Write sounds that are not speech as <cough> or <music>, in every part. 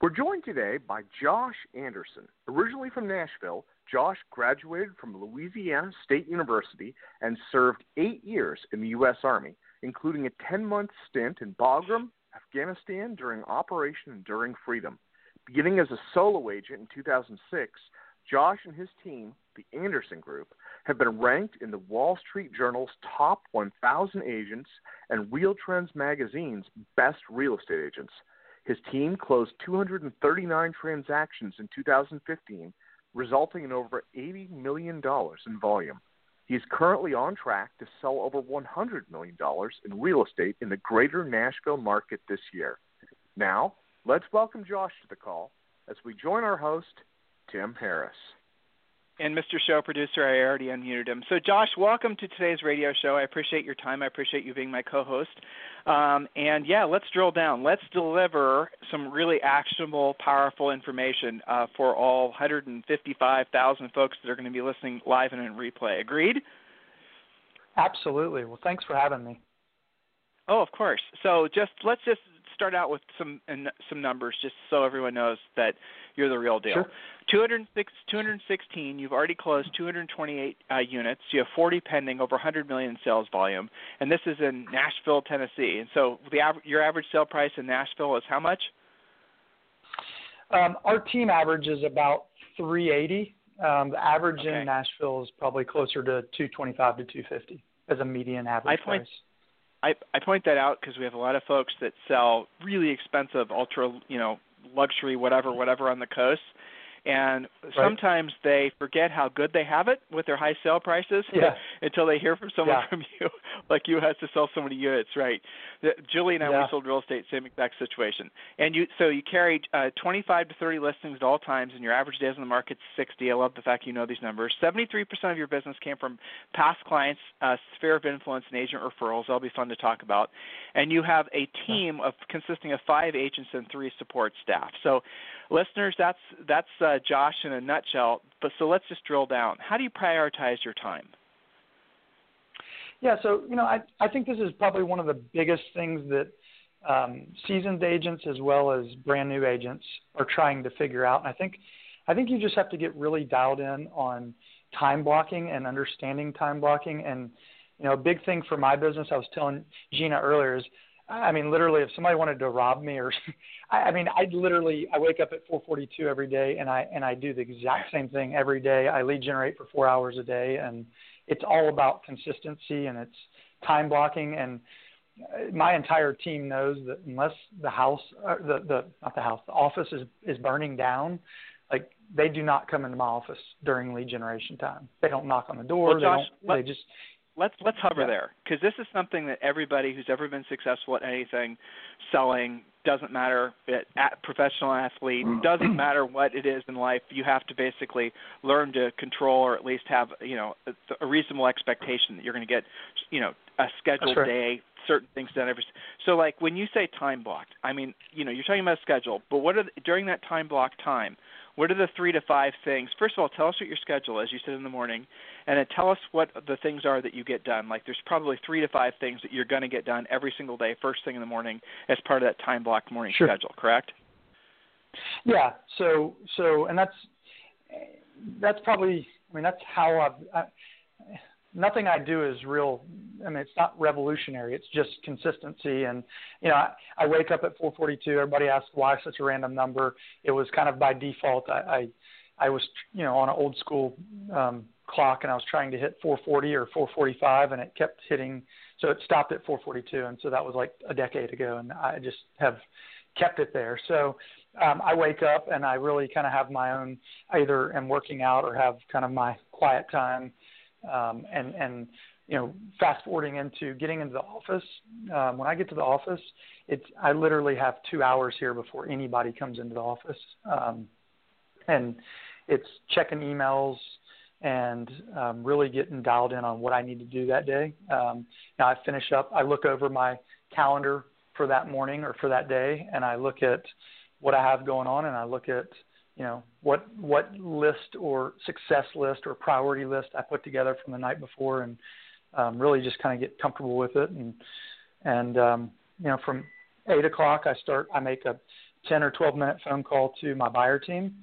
We're joined today by Josh Anderson. Originally from Nashville, Josh graduated from Louisiana State University and served eight years in the U.S. Army, including a 10 month stint in Bagram, Afghanistan during Operation Enduring Freedom. Beginning as a solo agent in 2006, Josh and his team, the Anderson Group, have been ranked in the Wall Street Journal's top 1,000 agents and Real Trends magazine's best real estate agents. His team closed 239 transactions in 2015, resulting in over $80 million in volume. He is currently on track to sell over $100 million in real estate in the greater Nashville market this year. Now, let's welcome Josh to the call as we join our host, Tim Harris and Mr. Show Producer, I already unmuted him. So, Josh, welcome to today's radio show. I appreciate your time. I appreciate you being my co-host. Um, and yeah, let's drill down. Let's deliver some really actionable, powerful information uh, for all 155,000 folks that are going to be listening live and in replay. Agreed? Absolutely. Well, thanks for having me. Oh, of course. So, just let's just start out with some some numbers, just so everyone knows that you're the real deal. Sure. 206, 216. You've already closed 228 uh, units. You have 40 pending, over 100 million sales volume, and this is in Nashville, Tennessee. And so, the av- your average sale price in Nashville is how much? Um, our team average is about 380. Um, the average okay. in Nashville is probably closer to 225 to 250 as a median average I point, price. I, I point that out because we have a lot of folks that sell really expensive, ultra, you know, luxury, whatever, whatever on the coast, and right. sometimes they forget how good they have it with their high sale prices yeah. <laughs> until they hear from someone yeah. from you, <laughs> like you has to sell so many units, right? The, Julie and I yeah. we sold real estate, same exact situation. And you, so you carry uh, 25 to 30 listings at all times, and your average days on the market is 60. I love the fact you know these numbers. 73% of your business came from past clients, uh, sphere of influence, and agent referrals. That'll be fun to talk about. And you have a team of consisting of five agents and three support staff. So listeners, that's that's uh, Josh in a nutshell. But so let's just drill down. How do you prioritize your time? Yeah, so you know, I I think this is probably one of the biggest things that um, seasoned agents as well as brand new agents are trying to figure out. And I think I think you just have to get really dialed in on time blocking and understanding time blocking. And you know, a big thing for my business, I was telling Gina earlier, is I mean, literally, if somebody wanted to rob me, or <laughs> I, I mean, I literally I wake up at 4:42 every day, and I and I do the exact same thing every day. I lead generate for four hours a day, and it's all about consistency and it's time blocking. And my entire team knows that unless the house, uh, the the not the house, the office is is burning down, like they do not come into my office during lead generation time. They don't knock on the door. Well, Josh, they don't. They just let's let's hover yeah. there because this is something that everybody who's ever been successful at anything selling doesn't matter it, at professional athlete mm. doesn't matter what it is in life you have to basically learn to control or at least have you know a, a reasonable expectation that you're going to get you know a scheduled right. day certain things done every so like when you say time blocked i mean you know you're talking about a schedule but what are the, during that time block time what are the three to five things? First of all, tell us what your schedule is. You said in the morning, and then tell us what the things are that you get done. Like there's probably three to five things that you're going to get done every single day, first thing in the morning, as part of that time block morning sure. schedule. Correct? Yeah. So so, and that's that's probably. I mean, that's how I've. I, nothing I do is real. I mean, it's not revolutionary. It's just consistency. And you know, I, I wake up at 4:42. Everybody asks why such a random number. It was kind of by default. I I, I was you know on an old school um, clock, and I was trying to hit 440 or 445, and it kept hitting. So it stopped at 442, and so that was like a decade ago, and I just have kept it there. So um, I wake up and I really kind of have my own. I either am working out or have kind of my quiet time um, and and you know fast forwarding into getting into the office um, when i get to the office it's i literally have two hours here before anybody comes into the office um, and it's checking emails and um, really getting dialed in on what I need to do that day. Um, now I finish up. I look over my calendar for that morning or for that day, and I look at what I have going on, and I look at you know what what list or success list or priority list I put together from the night before, and um, really just kind of get comfortable with it. And and um, you know from eight o'clock I start. I make a 10 or 12 minute phone call to my buyer team.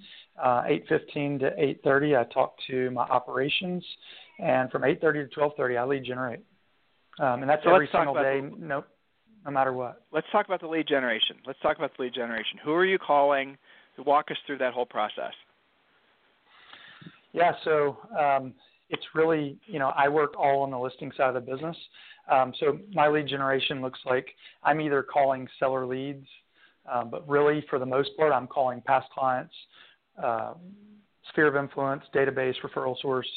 Uh, 8:15 to 8:30 I talk to my operations, and from 8:30 to 12:30 I lead generate. Um, and that's so every single day. The, no, no matter what. Let's talk about the lead generation. Let's talk about the lead generation. Who are you calling? Walk us through that whole process. Yeah, so um, it's really, you know, I work all on the listing side of the business. Um, so my lead generation looks like I'm either calling seller leads, um, but really for the most part, I'm calling past clients, uh, sphere of influence, database, referral source.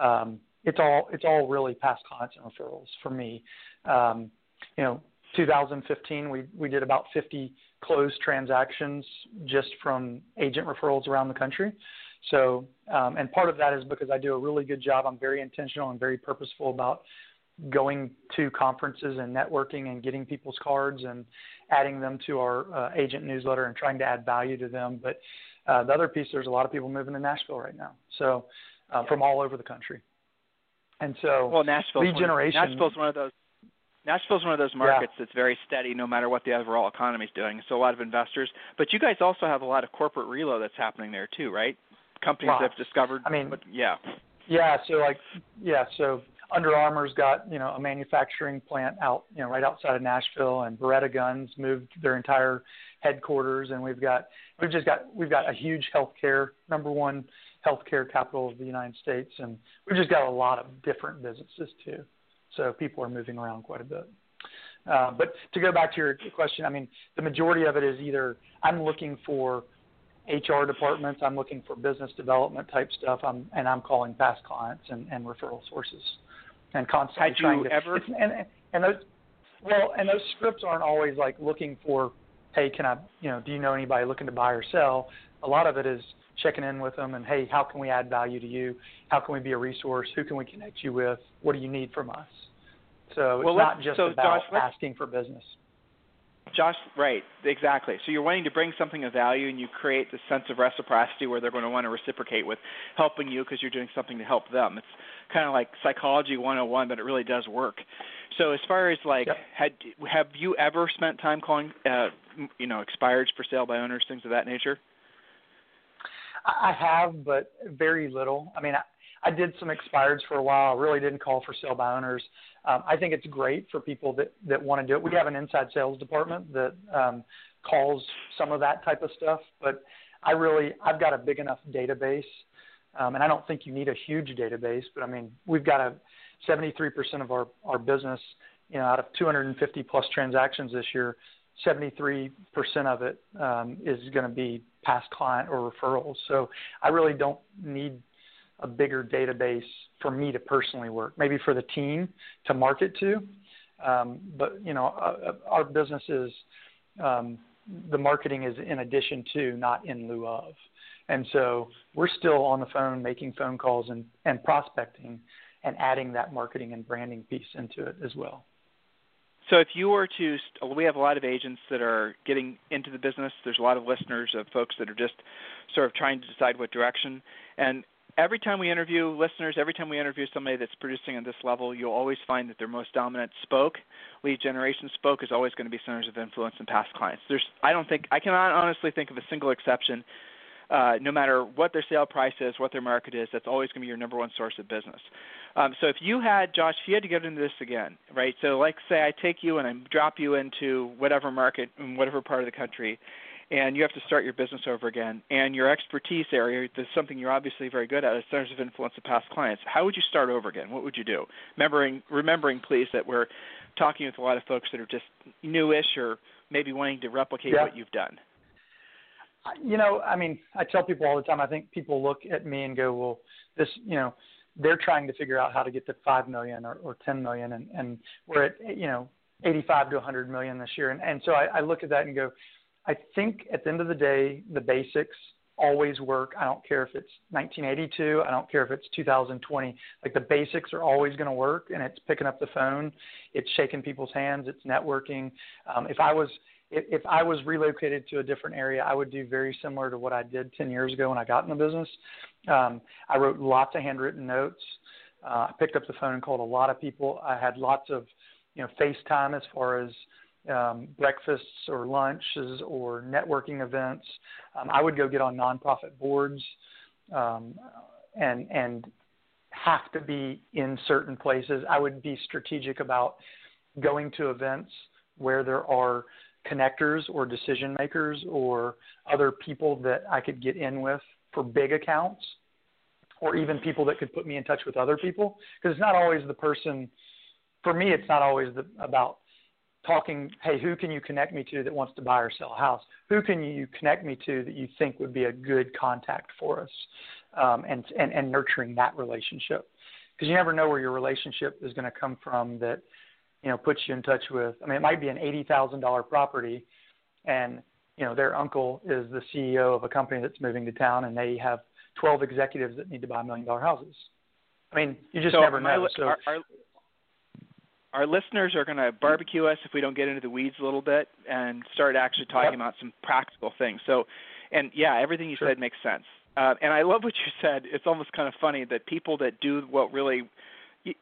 Um, it's all it's all really past clients and referrals for me. Um, you know, 2015, we, we did about 50 closed transactions just from agent referrals around the country. So, um, and part of that is because I do a really good job. I'm very intentional and very purposeful about going to conferences and networking and getting people's cards and adding them to our uh, agent newsletter and trying to add value to them. But uh, the other piece, there's a lot of people moving to Nashville right now, so uh, from all over the country. And so, well, Nashville's lead generation. Nashville's one of those Nashville's one of those markets yeah. that's very steady no matter what the overall economy is doing. So a lot of investors, but you guys also have a lot of corporate reload that's happening there too, right? Companies wow. have discovered. I mean, but, yeah. Yeah. So like, yeah. So Under Armour's got you know a manufacturing plant out you know right outside of Nashville, and Beretta Guns moved their entire headquarters, and we've got we've just got we've got a huge healthcare number one healthcare capital of the United States, and we've just got a lot of different businesses too. So people are moving around quite a bit. Uh, but to go back to your question, I mean, the majority of it is either I'm looking for HR departments, I'm looking for business development type stuff, I'm, and I'm calling past clients and, and referral sources, and constantly Had trying you to. Ever? And, and those, well, and those scripts aren't always like looking for, hey, can I, you know, do you know anybody looking to buy or sell? A lot of it is checking in with them and hey, how can we add value to you? How can we be a resource? Who can we connect you with? What do you need from us? So well, it's not just so about Josh, asking for business. Josh, right, exactly. So you're wanting to bring something of value, and you create this sense of reciprocity where they're going to want to reciprocate with helping you because you're doing something to help them. It's kind of like psychology 101, but it really does work. So as far as like, yep. had have you ever spent time calling, uh, you know, expireds for sale by owners, things of that nature? I have, but very little. I mean, I, I did some expireds for a while. I really didn't call for sale by owners. Um, I think it's great for people that, that want to do it. We have an inside sales department that um, calls some of that type of stuff, but I really I've got a big enough database, um, and I don't think you need a huge database. But I mean, we've got a 73% of our our business, you know, out of 250 plus transactions this year, 73% of it um, is going to be past client or referrals. So I really don't need a bigger database for me to personally work, maybe for the team to market to. Um, but you know, uh, uh, our business is um, the marketing is in addition to, not in lieu of. And so we're still on the phone making phone calls and, and prospecting and adding that marketing and branding piece into it as well. So if you were to, we have a lot of agents that are getting into the business. There's a lot of listeners of folks that are just sort of trying to decide what direction. And every time we interview listeners, every time we interview somebody that's producing at this level, you'll always find that their most dominant spoke, lead generation spoke, is always going to be centers of influence and past clients. There's, I don't think, I cannot honestly think of a single exception. Uh, no matter what their sale price is, what their market is, that's always going to be your number one source of business. Um, so if you had, Josh, if you had to get into this again, right? So like say I take you and I drop you into whatever market in whatever part of the country, and you have to start your business over again. And your expertise area is something you're obviously very good at, is centers of influence of past clients. How would you start over again? What would you do? Remembering, remembering, please, that we're talking with a lot of folks that are just newish or maybe wanting to replicate yeah. what you've done. You know, I mean, I tell people all the time. I think people look at me and go, "Well, this, you know." They're trying to figure out how to get to five million or, or ten million, and, and we're at you know 85 to a 100 million this year. And, and so I, I look at that and go, I think at the end of the day, the basics always work. I don't care if it's 1982. I don't care if it's 2020. Like the basics are always going to work, and it's picking up the phone, it's shaking people's hands, it's networking. Um, if I was if, I was relocated to a different area, I would do very similar to what I did 10 years ago when I got in the business. Um, I wrote lots of handwritten notes. Uh, I picked up the phone and called a lot of people. I had lots of you know FaceTime as far as um, breakfasts or lunches or networking events. Um, I would go get on nonprofit boards um, and and have to be in certain places. I would be strategic about going to events where there are connectors or decision makers or other people that I could get in with for big accounts or even people that could put me in touch with other people because it's not always the person for me it's not always the, about talking, hey, who can you connect me to that wants to buy or sell a house? Who can you connect me to that you think would be a good contact for us? Um, and, and, and nurturing that relationship. Because you never know where your relationship is going to come from that, you know, puts you in touch with. I mean, it might be an $80,000 property and, you know, their uncle is the CEO of a company that's moving to town and they have 12 executives that need to buy million dollar houses. I mean, you just so never know. so, our, our, our listeners are going to barbecue us if we don't get into the weeds a little bit and start actually talking yep. about some practical things. So, and yeah, everything you sure. said makes sense. Uh, and I love what you said. It's almost kind of funny that people that do what really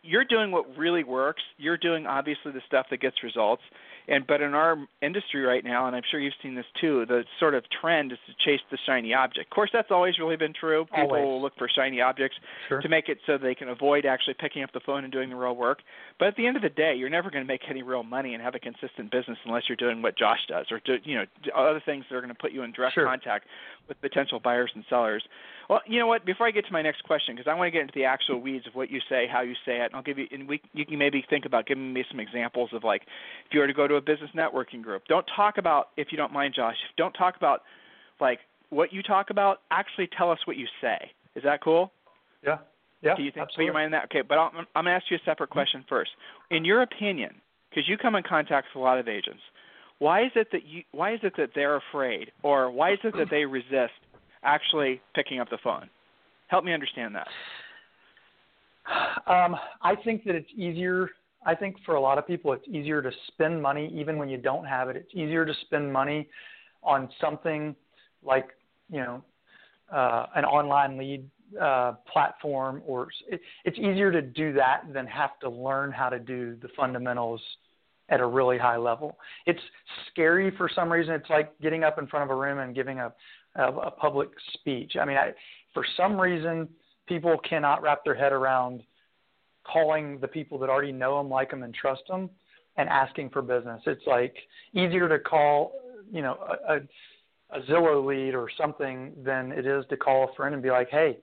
you're doing what really works. You're doing obviously the stuff that gets results. And but in our industry right now, and I'm sure you've seen this too, the sort of trend is to chase the shiny object. Of course, that's always really been true. People always. will look for shiny objects sure. to make it so they can avoid actually picking up the phone and doing the real work. But at the end of the day, you're never going to make any real money and have a consistent business unless you're doing what Josh does, or do, you know other things that are going to put you in direct sure. contact with potential buyers and sellers. Well, you know what? Before I get to my next question, because I want to get into the actual weeds of what you say, how you say it, and I'll give you, and we, you can maybe think about giving me some examples of like, if you were to go to a business networking group, don't talk about, if you don't mind, Josh, don't talk about like what you talk about. Actually, tell us what you say. Is that cool? Yeah. Yeah. Do you think absolutely. put your mind in that? Okay, but i am I'm going to ask you a separate mm-hmm. question first. In your opinion, because you come in contact with a lot of agents, why is it that you why is it that they're afraid, or why is it that they resist actually picking up the phone? Help me understand that. Um, I think that it's easier. I think for a lot of people, it's easier to spend money even when you don't have it. It's easier to spend money on something like you know uh, an online lead uh, platform, or it, it's easier to do that than have to learn how to do the fundamentals at a really high level. It's scary for some reason. It's like getting up in front of a room and giving a, a, a public speech. I mean, I, for some reason, people cannot wrap their head around calling the people that already know them, like them, and trust them, and asking for business. It's like easier to call, you know, a, a, a Zillow lead or something than it is to call a friend and be like, "Hey,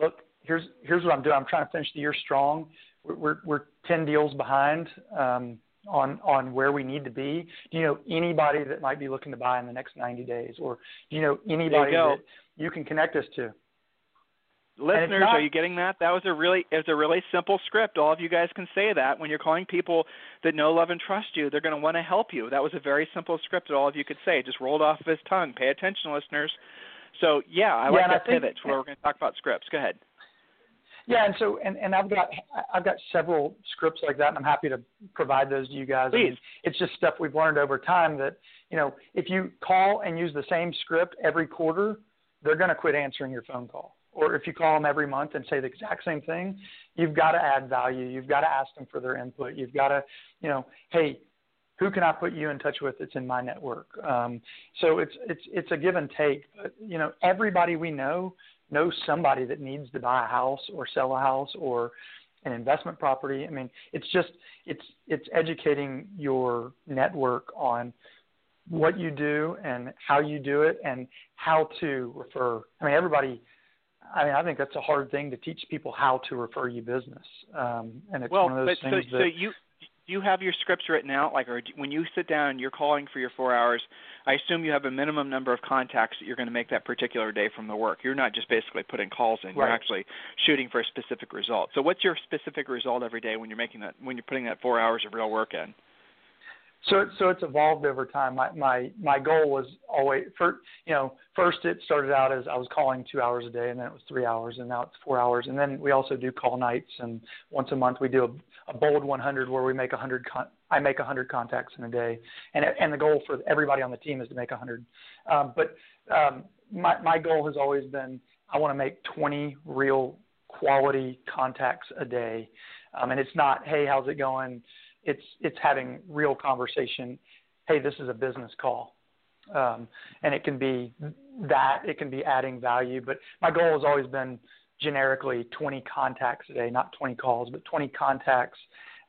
look, here's here's what I'm doing. I'm trying to finish the year strong. We're we're, we're ten deals behind." Um, on on where we need to be? Do you know anybody that might be looking to buy in the next 90 days, or do you know anybody you that you can connect us to? Listeners, not, are you getting that? That was a really it was a really simple script. All of you guys can say that when you're calling people that know, love, and trust you. They're going to want to help you. That was a very simple script that all of you could say. It just rolled off of his tongue. Pay attention, listeners. So yeah, I yeah, like that I think, pivot where we're going to talk about scripts. Go ahead. Yeah, and so and, and I've got I've got several scripts like that, and I'm happy to provide those to you guys. Please. I mean, it's just stuff we've learned over time that you know if you call and use the same script every quarter, they're going to quit answering your phone call. Or if you call them every month and say the exact same thing, you've got to add value. You've got to ask them for their input. You've got to, you know, hey, who can I put you in touch with that's in my network? Um, so it's it's it's a give and take. But you know, everybody we know know somebody that needs to buy a house or sell a house or an investment property. I mean, it's just it's it's educating your network on what you do and how you do it and how to refer. I mean, everybody. I mean, I think that's a hard thing to teach people how to refer you business, um, and it's well, one of those but things so, that. so you you have your scripts written out, like, or when you sit down and you're calling for your four hours, I assume you have a minimum number of contacts that you're going to make that particular day from the work. You're not just basically putting calls in. You're actually shooting for a specific result. So, what's your specific result every day when you're making that when you're putting that four hours of real work in? so so it's evolved over time. My my my goal was always for you know first it started out as I was calling two hours a day, and then it was three hours, and now it's four hours. And then we also do call nights, and once a month we do a, a bold 100 where we make a hundred. Con- I make a hundred contacts in a day, and and the goal for everybody on the team is to make a hundred. Um, but um, my my goal has always been I want to make 20 real quality contacts a day, um, and it's not hey how's it going it's it's having real conversation. Hey, this is a business call, um, and it can be that it can be adding value. But my goal has always been generically 20 contacts a day, not 20 calls, but 20 contacts.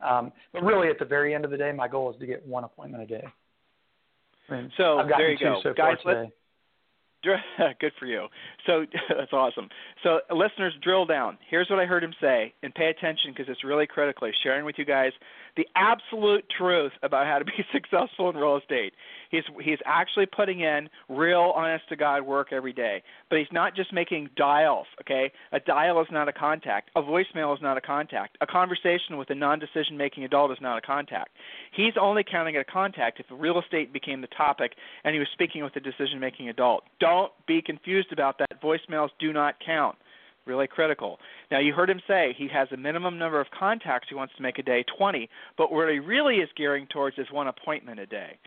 Um, but really, at the very end of the day, my goal is to get one appointment a day. I mean, so there you go, so guys. Let's, <laughs> Good for you. So <laughs> that's awesome. So listeners, drill down. Here's what I heard him say, and pay attention because it's really critical. Sharing with you guys the absolute truth about how to be <laughs> successful in real estate. He's he's actually putting in real, honest to God work every day. But he's not just making dials. Okay, a dial is not a contact. A voicemail is not a contact. A conversation with a non-decision making adult is not a contact. He's only counting it a contact if real estate became the topic and he was speaking with a decision making adult. Don't be confused about that. Voicemails do not count really critical. Now, you heard him say he has a minimum number of contacts he wants to make a day, 20, but what he really is gearing towards is one appointment a day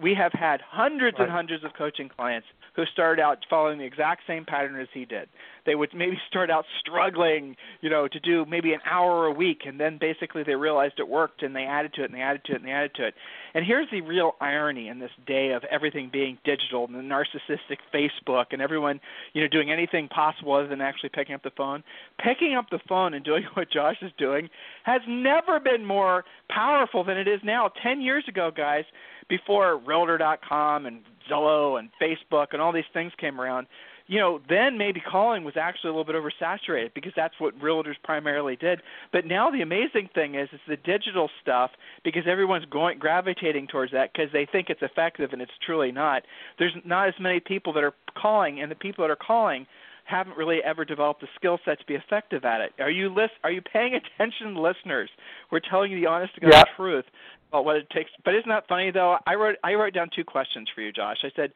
we have had hundreds right. and hundreds of coaching clients who started out following the exact same pattern as he did. They would maybe <laughs> start out struggling, you know, to do maybe an hour a week, and then basically they realized it worked, and they added to it, and they added to it, and they added to it. And here's the real irony in this day of everything being digital and the narcissistic Facebook, and everyone, you know, doing anything possible other than actually picking up the phone. Picking up the phone and doing <laughs> what Josh is doing has never been more powerful than it is now. Ten years ago, guys before Realtor.com and Zillow and Facebook and all these things came around, you know, then maybe calling was actually a little bit oversaturated because that's what realtors primarily did. But now the amazing thing is it's the digital stuff because everyone's going gravitating towards that because they think it's effective and it's truly not. There's not as many people that are calling, and the people that are calling haven't really ever developed the skill set to be effective at it. Are you list? Are you paying <laughs> attention, listeners? We're telling you the honest to God yeah. truth about what it takes. But isn't that funny though? I wrote I wrote down two questions for you, Josh. I said,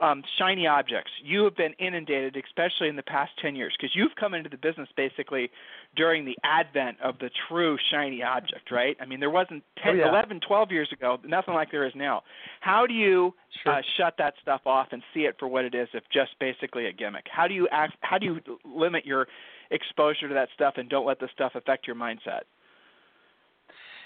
um, shiny objects. You have been inundated, especially in the past 10 years, because you've come into the business basically during the advent of the true shiny object, right? I mean, there wasn't 10, oh, yeah. 11, 12 years ago, nothing like there is now. How do you sure. uh, shut that stuff off and see it for what it is, if just basically a gimmick? How do you act, How do you limit your exposure to that stuff and don't let the stuff affect your mindset?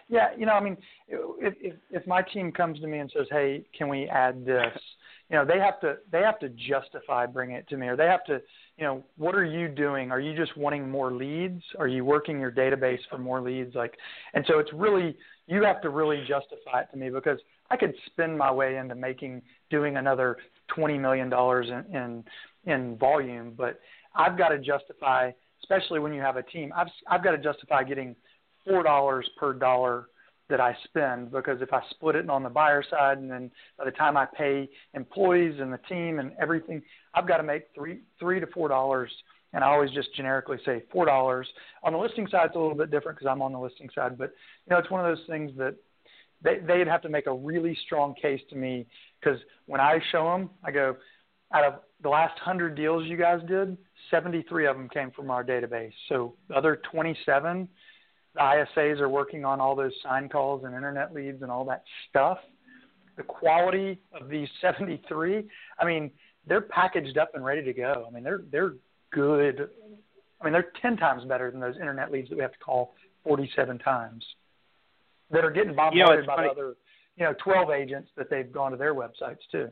Yeah, you know, I mean, if, if if my team comes to me and says, "Hey, can we add this?" <laughs> you know, they have to they have to justify bringing it to me, or they have to, you know, what are you doing? Are you just wanting more leads? Are you working your database for more leads? Like, and so it's really you have to really justify it to me because I could spend my way into making doing another twenty million dollars in, in in volume, but I've got to justify, especially when you have a team. I've I've got to justify getting four dollars per dollar that I spend because if I split it on the buyer side and then by the time I pay employees and the team and everything, I've got to make three three to four dollars. And I always just generically say four dollars. On the listing side, it's a little bit different because I'm on the listing side. But you know, it's one of those things that they they'd have to make a really strong case to me because when I show them, I go, out of the last hundred deals you guys did, 73 of them came from our database. So the other 27 the ISAs are working on all those sign calls and internet leads and all that stuff. The quality of these 73, I mean, they're packaged up and ready to go. I mean, they're they're good. I mean, they're 10 times better than those internet leads that we have to call 47 times. That are getting bombarded you know, by funny. other, you know, 12 agents that they've gone to their websites too.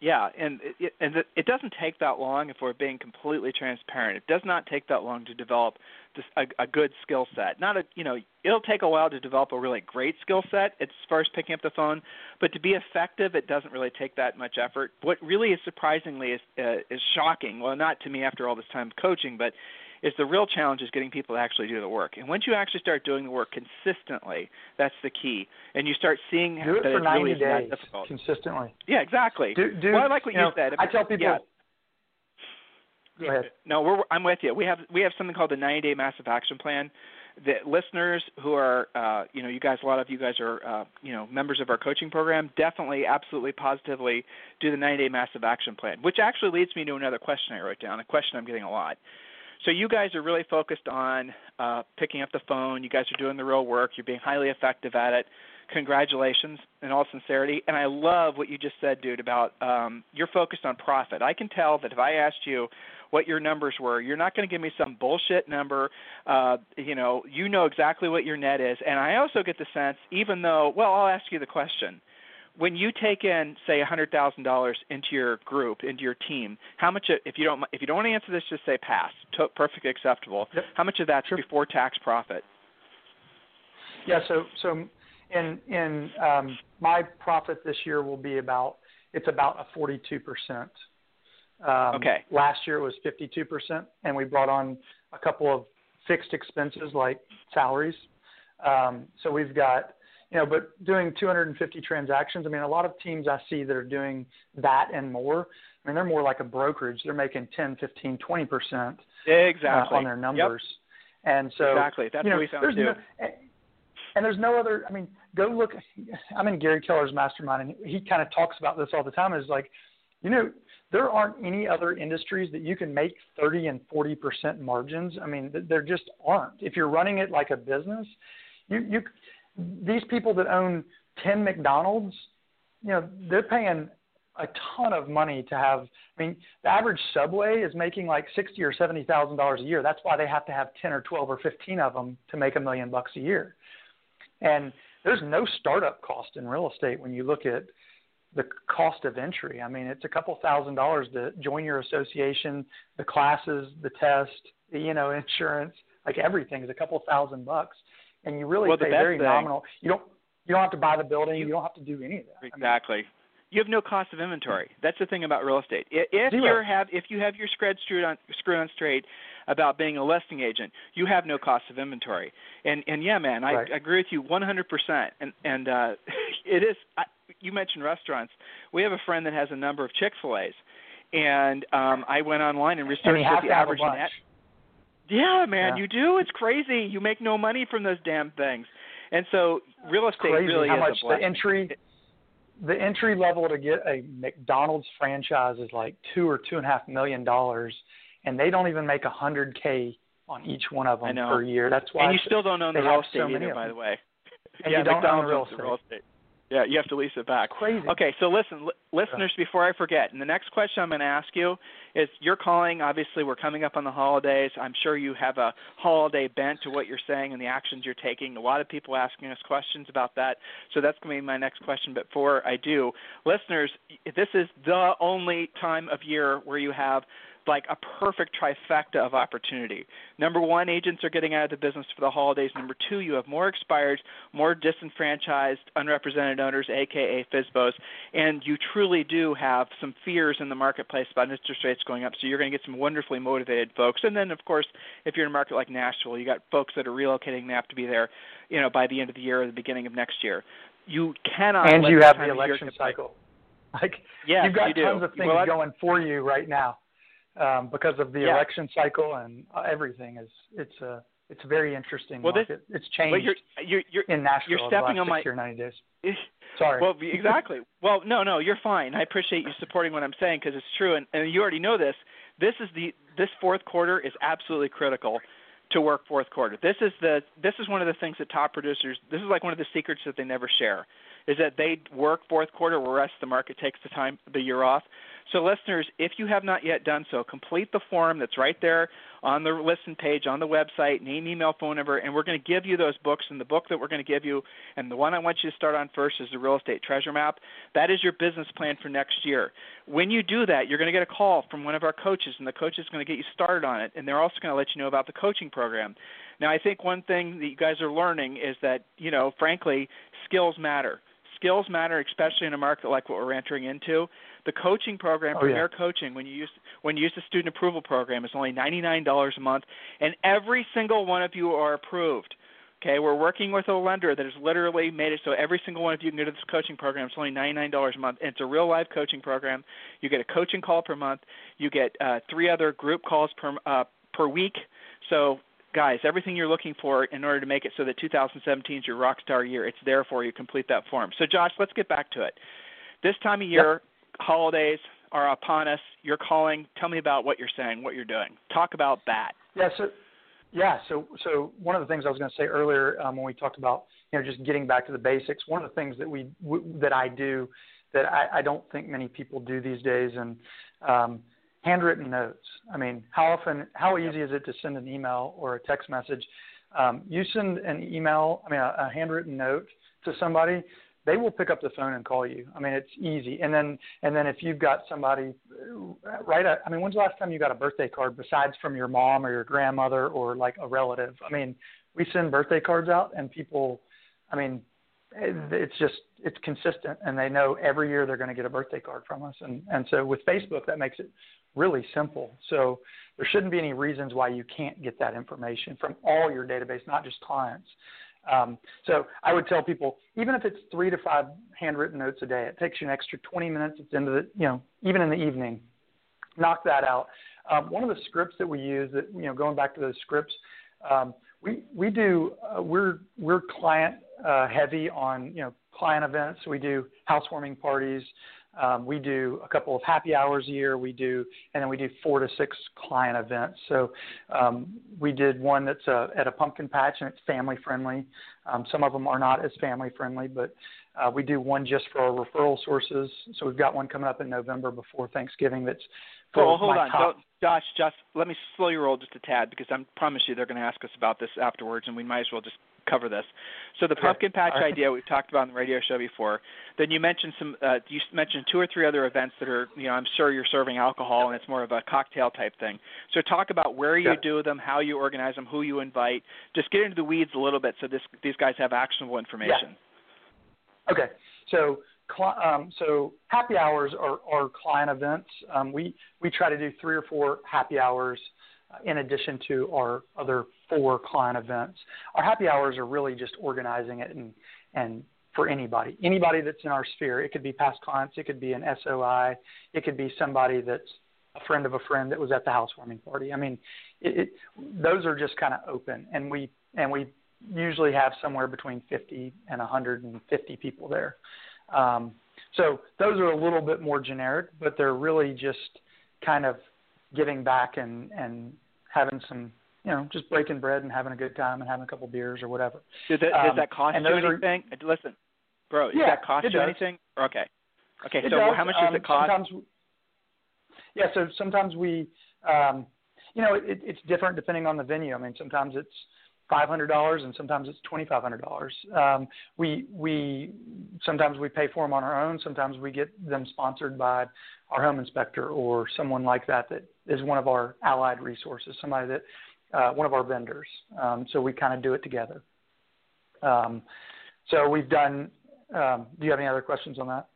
Yeah, and it, and it doesn't take that long if we're being completely transparent. It does not take that long to develop this, a, a good skill set. Not a you know it'll take a while to develop a really great skill set far as picking up the phone, but to be effective, it doesn't really take that much effort. What really is surprisingly is uh, is shocking. Well, not to me after all this time coaching, but is the real challenge is getting people to actually do the work. And once you actually start doing the work consistently, that's the key. And you start seeing do it that for it 90 really is days not difficult. consistently. Yeah, exactly. Do, do, well, I like what you, know, said. I tell people. Yeah. Go ahead. No, we're, I'm with you. We have we have something called the 90 day massive action plan that listeners who are, uh, you know, you guys, a lot of you guys are, uh, you know, members of our coaching program. Definitely, absolutely, positively do the 90-day massive action plan. Which actually leads me to another question I wrote down. A question I'm getting a lot. So you guys are really focused on uh, picking up the phone. You guys are doing the real work. You're being highly effective at it. Congratulations, in all sincerity. And I love what you just said, dude, about um, you're focused on profit. I can tell that if I asked you what your numbers were, you're not going to give me some bullshit number. Uh, you know, you know exactly what your net is. And I also get the sense, even though, well, I'll ask you the question when you take in say a hundred thousand dollars into your group into your team how much if you don't if you don't want to answer this just say pass. To, perfectly acceptable. Yep. how much of that's sure. before tax profit? Yeah so so in in um, my profit this year will be about it's about a forty two percent. Um, okay. last year it was fifty two percent and we brought on a couple of fixed expenses like salaries. Um, so we've got you know, but doing 250 transactions, I mean, a lot of teams I see that are doing that and more. I mean, they're more like a brokerage. They're making 10, 15, 20 percent exactly uh, on their numbers. Yep. And so, exactly, that's you know, what we found there's too. No, and there's no other. I mean, go look. I'm in Gary Keller's mastermind, and he kind of talks about this all the time. Is like, you know, there aren't any other industries that you can make 30 and 40 percent margins. I mean, there just aren't. If you're running it like a business, you you these people that own 10 McDonald's, you know, they're paying a ton of money to have. I mean, the average Subway is making like sixty or seventy thousand dollars a year. That's why they have to have ten or twelve or fifteen of them to make a million bucks a year. And there's no startup cost in real estate when you look at the cost of entry. I mean, it's a couple thousand dollars to join your association, the classes, the test, the, you know, <laughs> insurance, like everything is a couple thousand bucks and you really well, pay very thing, nominal. You don't you don't have to buy the building. You, you don't have to do any of that. Exactly. I mean, you have no cost of inventory. That's the thing about real estate. If you have if you have your screed screwed on screwed on straight about being a listing agent, you have no cost of inventory. And and yeah, man, I, right. I agree with you 100%. And and uh, <laughs> it is. I, you mentioned restaurants. We have a friend that has a number of Chick Fil A's, and um, I went online and researched and what the average net. Yeah, man, yeah. you do. It's crazy. You make no money from those damn things. And so real estate crazy really how is much a blessing. the entry the entry level to get a McDonald's franchise is like two or two and a half million dollars, and they don't even make a hundred k on each one of them per year. That's why. And you still don't own the real estate so either, by the way. And yeah, you don't McDonald's own real the real estate. Yeah, you have to lease it back. Crazy. Okay, so listen, li- listeners, before I forget, and the next question I'm going to ask you is you're calling, obviously, we're coming up on the holidays. I'm sure you have a holiday bent to what you're saying and the actions you're taking. A lot of people asking us questions about that, so that's going to be my next question. But before I do, listeners, this is the only time of year where you have like a perfect trifecta of opportunity. Number one, agents are getting out of the business for the holidays. Number two, you have more expireds, more disenfranchised, unrepresented owners, aka FSBOs, and you truly do have some fears in the marketplace about interest rates going up. So you're going to get some wonderfully motivated folks. And then, of course, if you're in a market like Nashville, you got folks that are relocating. They have to be there, you know, by the end of the year or the beginning of next year. You cannot. And you have the election cycle. Like yes, you've got you tons of things well, going for you right now um, because of the yeah. election cycle and uh, everything is it's a uh, it's a very interesting well, market. This, it's changed well, you're, you're, you're, in Nashville you're stepping on my 90 days. <laughs> Sorry. Well, exactly. <laughs> well, no, no, you're fine. I appreciate you supporting what I'm saying because it's true, and, and you already know this. This is the this fourth quarter is absolutely critical to work fourth quarter. This is the this is one of the things that top producers. This is like one of the secrets that they never share, is that they work fourth quarter, whereas the market takes the time the year off. So, listeners, if you have not yet done so, complete the form that's right there on the listen page on the website, name, email, phone number, and we're going to give you those books. And the book that we're going to give you, and the one I want you to start on first, is the Real Estate Treasure Map. That is your business plan for next year. When you do that, you're going to get a call from one of our coaches, and the coach is going to get you started on it, and they're also going to let you know about the coaching program. Now, I think one thing that you guys are learning is that, you know, frankly, skills matter skills matter, especially in a market like what we're entering into. The coaching program, oh, Premier yeah. Coaching, when you use when you use the student approval program, is only ninety nine dollars a month, and every single one of you are approved. Okay, we're working with a lender that has literally made it so every single one of you can go to this coaching program. It's only ninety nine dollars a month, and it's a real life coaching program. You get a coaching call per month. You get uh, three other group calls per uh, per week. So guys, everything you're looking for in order to make it so that 2017 is your rock star year, it's there for you. Complete that form. So, Josh, let's get back to it. This time of year, yep. holidays are upon us. You're calling. Tell me about what you're saying, what you're doing. Talk about that. Yeah. So, yeah. So, so one of the things I was going to say earlier um, when we talked about you know just getting back to the basics. One of the things that we w- that I do that I, I don't think many people do these days, and um, handwritten notes. I mean, how often, how easy is it to send an email or a text message? Um, you send an email, I mean, a, a handwritten note to somebody, they will pick up the phone and call you. I mean, it's easy. And then, and then if you've got somebody, right? I mean, when's the last time you got a birthday card besides from your mom or your grandmother or like a relative? I mean, we send birthday cards out, and people, I mean, it's just it's consistent and they know every year they're going to get a birthday card from us and and so with facebook that makes it really simple. So there shouldn't be any reasons why you can't get that information from all your database, not just clients. Um, so I would tell people, even if it's three to five handwritten notes a day, it takes you an extra 20 minutes. It's into the, you know, even in the evening, knock that out. Um, one of the scripts that we use, that you know, going back to those scripts, um, we we do uh, we're we're client uh, heavy on you know client events. We do housewarming parties. Um, we do a couple of happy hours a year. We do, and then we do four to six client events. So um, we did one that's a, uh, at a pumpkin patch, and it's family friendly. Um, some of them are not as family friendly, but uh, we do one just for our referral sources. So we've got one coming up in November before Thanksgiving. That's for well, hold on, top. Josh. Just let me slow your roll just a tad because I promise you they're going to ask us about this afterwards, and we might as well just cover this. So the pumpkin patch right. idea we've talked about on the radio show before. Then you mentioned some. Uh, you mentioned two or three other events that are. You know, I'm sure you're serving alcohol and it's more of a cocktail type thing. So talk about where you yeah. do them, how you organize them, who you invite. Just get into the weeds a little bit so this these guys have actionable information. Yeah. Okay. So um, so happy hours are, are client events. Um, we we try to do three or four happy hours in addition to our other four client events. Our happy hours are really just organizing it and, and for anybody, anybody that's in our sphere. It could be past clients, it could be an SOI, it could be somebody that's a friend of a friend that was at the housewarming party. I mean, it, it, those are just kind of open, and we and we usually have somewhere between 50 and 150 people there. Um, so those are a little bit more generic, but they're really just kind of giving back and and having some you know just breaking bread and having a good time and having a couple beers or whatever. Does that, um, does that cost you anything? Are, Listen, bro, does yeah, that cost you does. anything? Okay. Okay. It so does. how much does um, it cost? Sometimes, yeah. So sometimes we, um, you know, it, it's different depending on the venue. I mean, sometimes it's five hundred dollars and sometimes it's twenty five hundred dollars. Um, we we sometimes we pay for them on our own. Sometimes we get them sponsored by our home inspector or someone like that that is one of our allied resources, somebody that uh, one of our vendors. Um, so we kind of do it together. Um, so we've done. Um, do you have any other questions on that?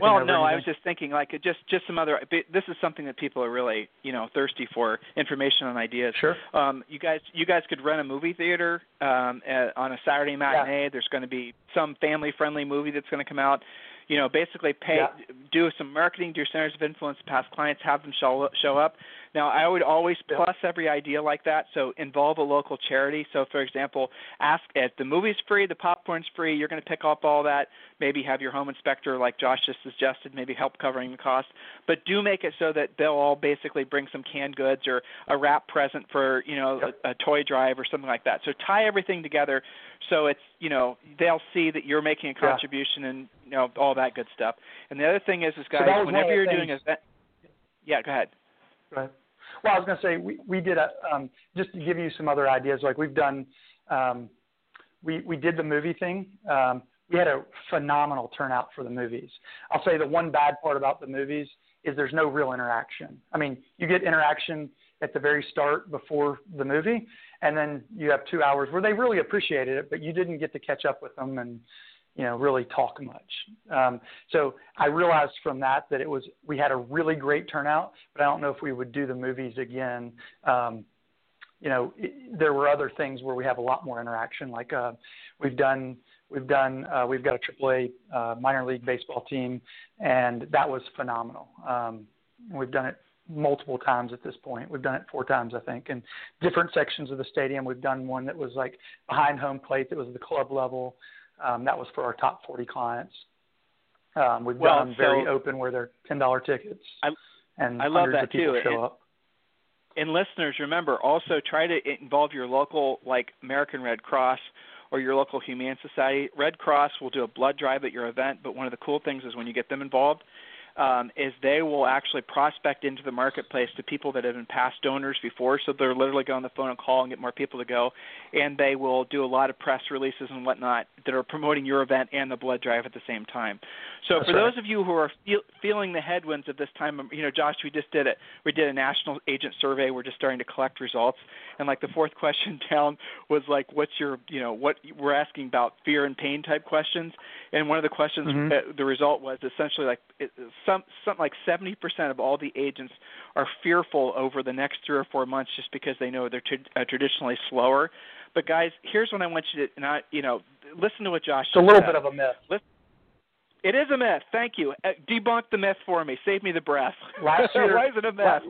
Well, no? I was just thinking like just just some other. This is something that people are really you know thirsty for information and ideas. Sure. Um, you guys you guys could rent a movie theater um, at, on a Saturday matinee. Yeah. There's going to be some family friendly movie that's going to come out you know, basically pay, yeah. do some marketing, do centers of influence, past clients, have them show show up. Now, I would always plus every idea like that. So involve a local charity. So, for example, ask if the movie's free, the popcorn's free. You're going to pick up all that. Maybe have your home inspector, like Josh just suggested, maybe help covering the cost. But do make it so that they'll all basically bring some canned goods or a wrap present for you know yep. a, a toy drive or something like that. So tie everything together so it's you know they'll see that you're making a contribution yeah. and you know all that good stuff. And the other thing is, is guys, so whenever you're things. doing event, yeah, go ahead. Right. Well, I was going to say we we did a um, just to give you some other ideas. Like we've done, um, we we did the movie thing. Um, we had a phenomenal turnout for the movies. I'll say the one bad part about the movies is there's no real interaction. I mean, you get interaction at the very start before the movie, and then you have two hours where they really appreciated it, but you didn't get to catch up with them and you know really talk much. Um, so I realized from that that it was we had a really great turnout, but I don't know if we would do the movies again. Um, you know, it, there were other things where we have a lot more interaction. Like uh, we've done, we've done, uh, we've got a AAA uh, minor league baseball team, and that was phenomenal. Um, we've done it multiple times at this point. We've done it four times, I think, in different sections of the stadium. We've done one that was like behind home plate that was the club level. Um, that was for our top 40 clients. Um, we've well, done very open where they're ten dollar tickets. I, and I love that too. and, show up. and listeners, remember also try to involve your local like American Red Cross or your local Humane Society. Red Cross will do a blood drive at your event, but one of the cool things is when you get them involved, um, is they will actually prospect into the marketplace to people that have been past donors before. So they're literally going on the phone and call and get more people to go, and they will do a lot of press releases and whatnot that are promoting your event and the blood drive at the same time. So That's for right. those of you who are feel, feeling the headwinds of this time, you know, Josh, we just did it. We did a national agent survey. We're just starting to collect results, and like the fourth <laughs> question down was like, what's your, you know, what we're asking about fear and pain type questions, and one of the questions, mm-hmm. the result was essentially like some something like 70% of all the agents are fearful over the next three or four months just because they know they're t- uh, traditionally slower. But guys, here's what I want you to not, you know, listen to what Josh. It's a little said. bit of a myth. Listen, it is a myth. Thank you. Uh, debunk the myth for me. Save me the breath. Last <laughs> year, Why is it a myth?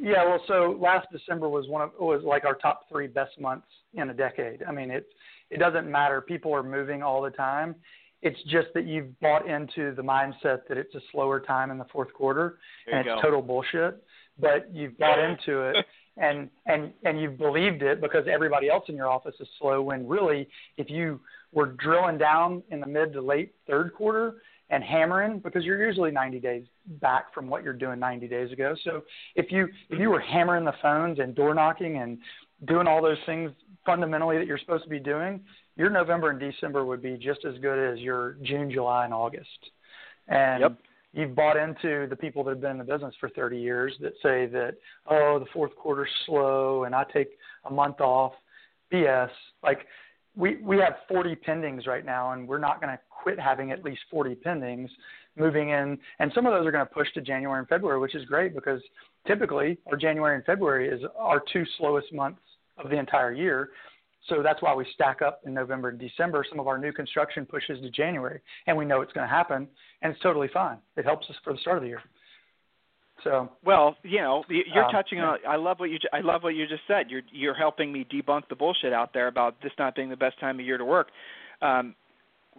yeah, well, so last December was one of was like our top three best months in a decade. I mean, it it doesn't matter. People are moving all the time. It's just that you've bought into the mindset that it's a slower time in the fourth quarter, There and it's go. total bullshit. But you've bought into it, <laughs> and and and you've believed it because everybody else in your office is slow. When really, if you were drilling down in the mid to late third quarter and hammering, because you're usually 90 days back from what you're doing 90 days ago. So if you if you were hammering the phones and door knocking and doing all those things fundamentally that you're supposed to be doing, your November and December would be just as good as your June, July, and August. And Yep. you've bought into the people that have been in the business for 30 years that say that, oh, the fourth quarter's slow and I take a month off. BS. Like we we have 40 pendings right now, and we're not going to quit having at least 40 pendings moving in. And some of those are going to push to January and February, which is great because typically our January and February is our two slowest months of the entire year. So that's why we stack up in November and December. Some of our new construction pushes to January, and we know it's going to happen, and it's totally fine. It helps us for the start of the year. So Well, you know, you're Um, touching on. I love what you. I love what you just said. You're you're helping me debunk the bullshit out there about this not being the best time of year to work. Um,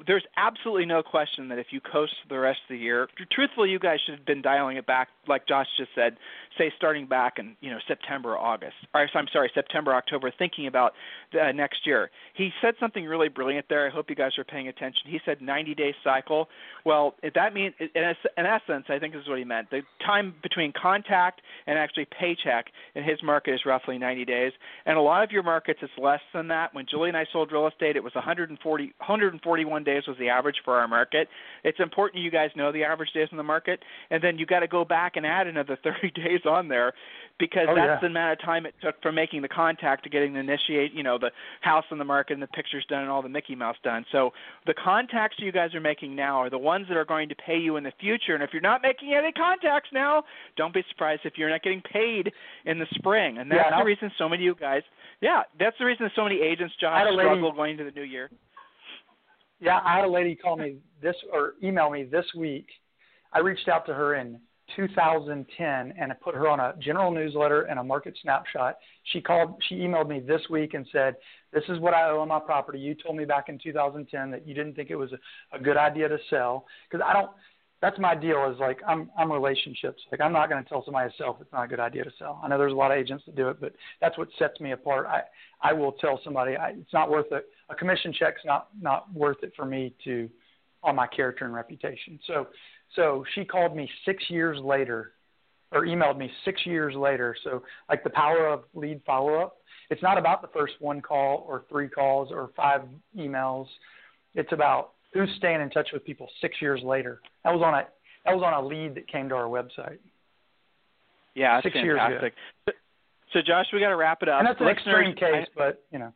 there's absolutely no question that if you coast the rest of the year, truthfully, you guys should have been dialing it back, like Josh just said, say starting back in you know September, August, or I'm sorry, September, October, thinking about uh, next year. He said something really brilliant there. I hope you guys are paying attention. He said 90 day cycle. Well, that means in, in essence, I think this is what he meant. The time between contact and actually paycheck in his market is roughly 90 days, and a lot of your markets it's less than that. When Julie and I sold real estate, it was 140, 141 days was the average for our market. It's important you guys know the average days in the market, and then you got to go back and add another <laughs> 30 days on there because Oh, that's yeah. the amount of time it took from making the contact to getting the initiate, you know, the house on the market and the pictures done and all the Mickey Mouse done. So the contacts you guys are making now are the ones that are going to pay you in the future. And if you're not making any contacts now, don't be surprised if you're not getting paid in the spring. And that's and the reason so many of you guys, yeah, that's the reason so many agents, I Josh, had lady- struggle going into the new year. Yeah, I had a lady call me this or email me this week. I reached out to her in 2010 and I put her on a general newsletter and a market snapshot. She called, she emailed me this week and said, "This is what I owe on my property. You told me back in 2010 that you didn't think it was a, a good idea to sell because I don't. That's my deal. Is like I'm I'm relationships. Like I'm not going to tell somebody to sell if it's not a good idea to sell. I know there's a lot of agents that do it, but that's what sets me apart. I I will tell somebody I, it's not worth it. A commission check's not not worth it for me to on my character and reputation. So so she called me six years later or emailed me six years later. So like the power of lead follow up. It's not about the first one call or three calls or five emails. It's about who's staying in touch with people six years later. That was on a that was on a lead that came to our website. Yeah, that's Six years ago. fantastic. So, Josh, we got to wrap it up. And that's an Listeners, extreme case, I- but you know.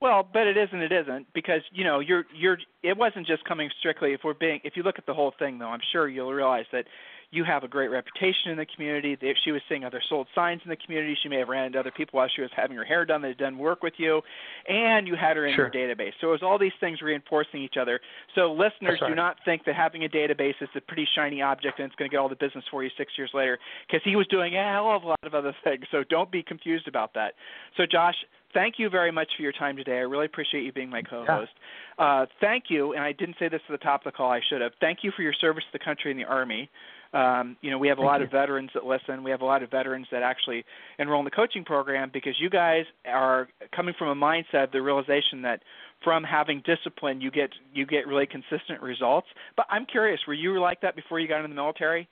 Well, but it isn't. It isn't because you know you're you're. It wasn't just coming strictly. If we're being, if you look at the whole thing, though, I'm sure you'll realize that you have a great reputation in the community. That She was seeing other sold signs in the community. She may have ran into other people while she was having her hair done that had done work with you, and you had her in sure. your database. So it was all these things reinforcing each other. So listeners, right. do not think that having a database is a pretty shiny object and it's going to get all the business for you six years later, because he was doing a hell of a lot of other <laughs> things. So don't be confused about that. So Josh, thank you very much for your time today. I really appreciate you being my co-host. Yeah. Uh, thank you, and I didn't say this at the top of the call. I should have. Thank you for your service to the country and the Army. Um, you know, we have a Thank lot you. of veterans that listen. We have a lot of veterans that actually enroll in the coaching program because you guys are coming from a mindset, of the realization that from having discipline, you get you get really consistent results. But I'm curious, were you like that before you got into the military?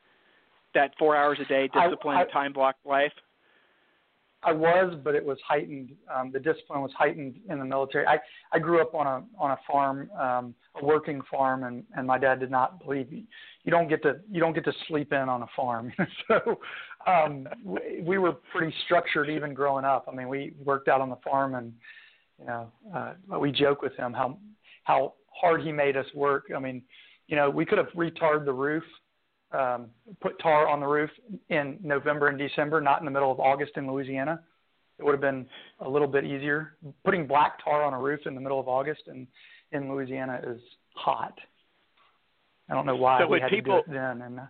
That four hours a day discipline, I, I, time block life. I was, but it was heightened. Um, the discipline was heightened in the military. I, I grew up on a on a farm, um, a working farm, and, and my dad did not believe you, you don't get to you don't get to sleep in on a farm. <laughs> so um, we, we were pretty structured even growing up. I mean, we worked out on the farm, and you know, uh, we joke with him how how hard he made us work. I mean, you know, we could have retarred the roof um, put tar on the roof in November and December, not in the middle of August in Louisiana. It would have been a little bit easier. Putting black tar on a roof in the middle of August in in Louisiana is hot. I don't know why so we had people, to do it then. And uh,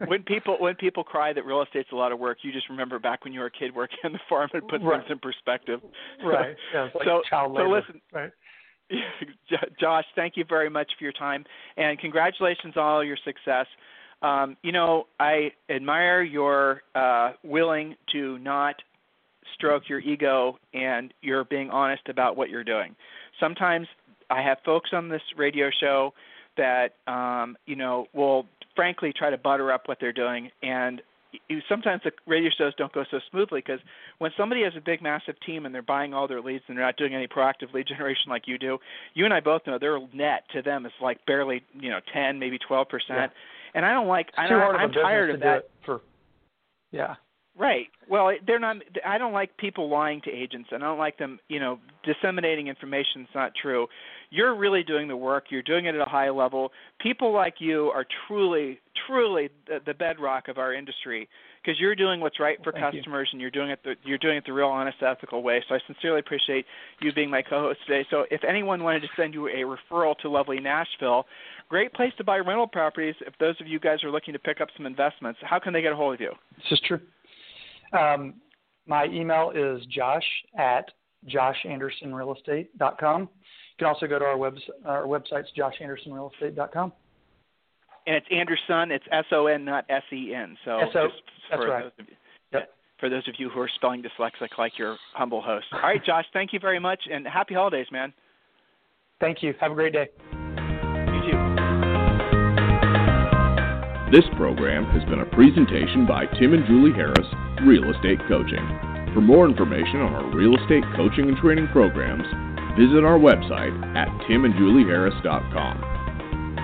<laughs> when people when people cry that real estate's a lot of work, you just remember back when you were a kid working on the farm and put right. things in perspective. Right. Yeah, like so child labor. so listen. Right. <laughs> Josh, thank you very much for your time, and congratulations on all your success. Um, you know, I admire your uh, willing to not stroke your ego and you're being honest about what you're doing. Sometimes I have folks on this radio show that um, you know will frankly try to butter up what they're doing and you, sometimes the radio shows don't go so smoothly because when somebody has a big massive team and they're buying all their leads and they're not doing any proactive lead <laughs> generation like you do you and i both know their net to them is like barely you know 10 maybe 12 percent Yeah. And i don't like I too don't, hard of a i'm tired of that for. Yeah. Right. Well, they're not. I don't like people lying to agents, and I don't like them, you know, disseminating information that's not true. You're really doing the work. You're doing it at a high level. People like you are truly, truly the, the bedrock of our industry because you're doing what's right for Thank you. customers, and you're doing it. The, you're doing it the real, honest, ethical way. So I sincerely appreciate you being my co-host today. So if anyone wanted to send you a referral to lovely Nashville, great place to buy rental properties. If those of you guys are looking to pick up some investments, how can they get a hold of you? This is true. Um, my email is josh at joshandersonrealestate.com. You can also go to our, webs- our website, joshandersonrealestate.com. And it's Anderson. It's S O N, not S E N. So S-O- that's right. Those of you, Yep. For those of you who are spelling dyslexic, like your humble host. All right, Josh. Thank you very much, and happy holidays, man. Thank you. Have a great day. You too. This program has been a presentation by Tim and Julie Harris, Real Estate Coaching. For more information on our real estate coaching and training programs, visit our website at timandjulieharris.com.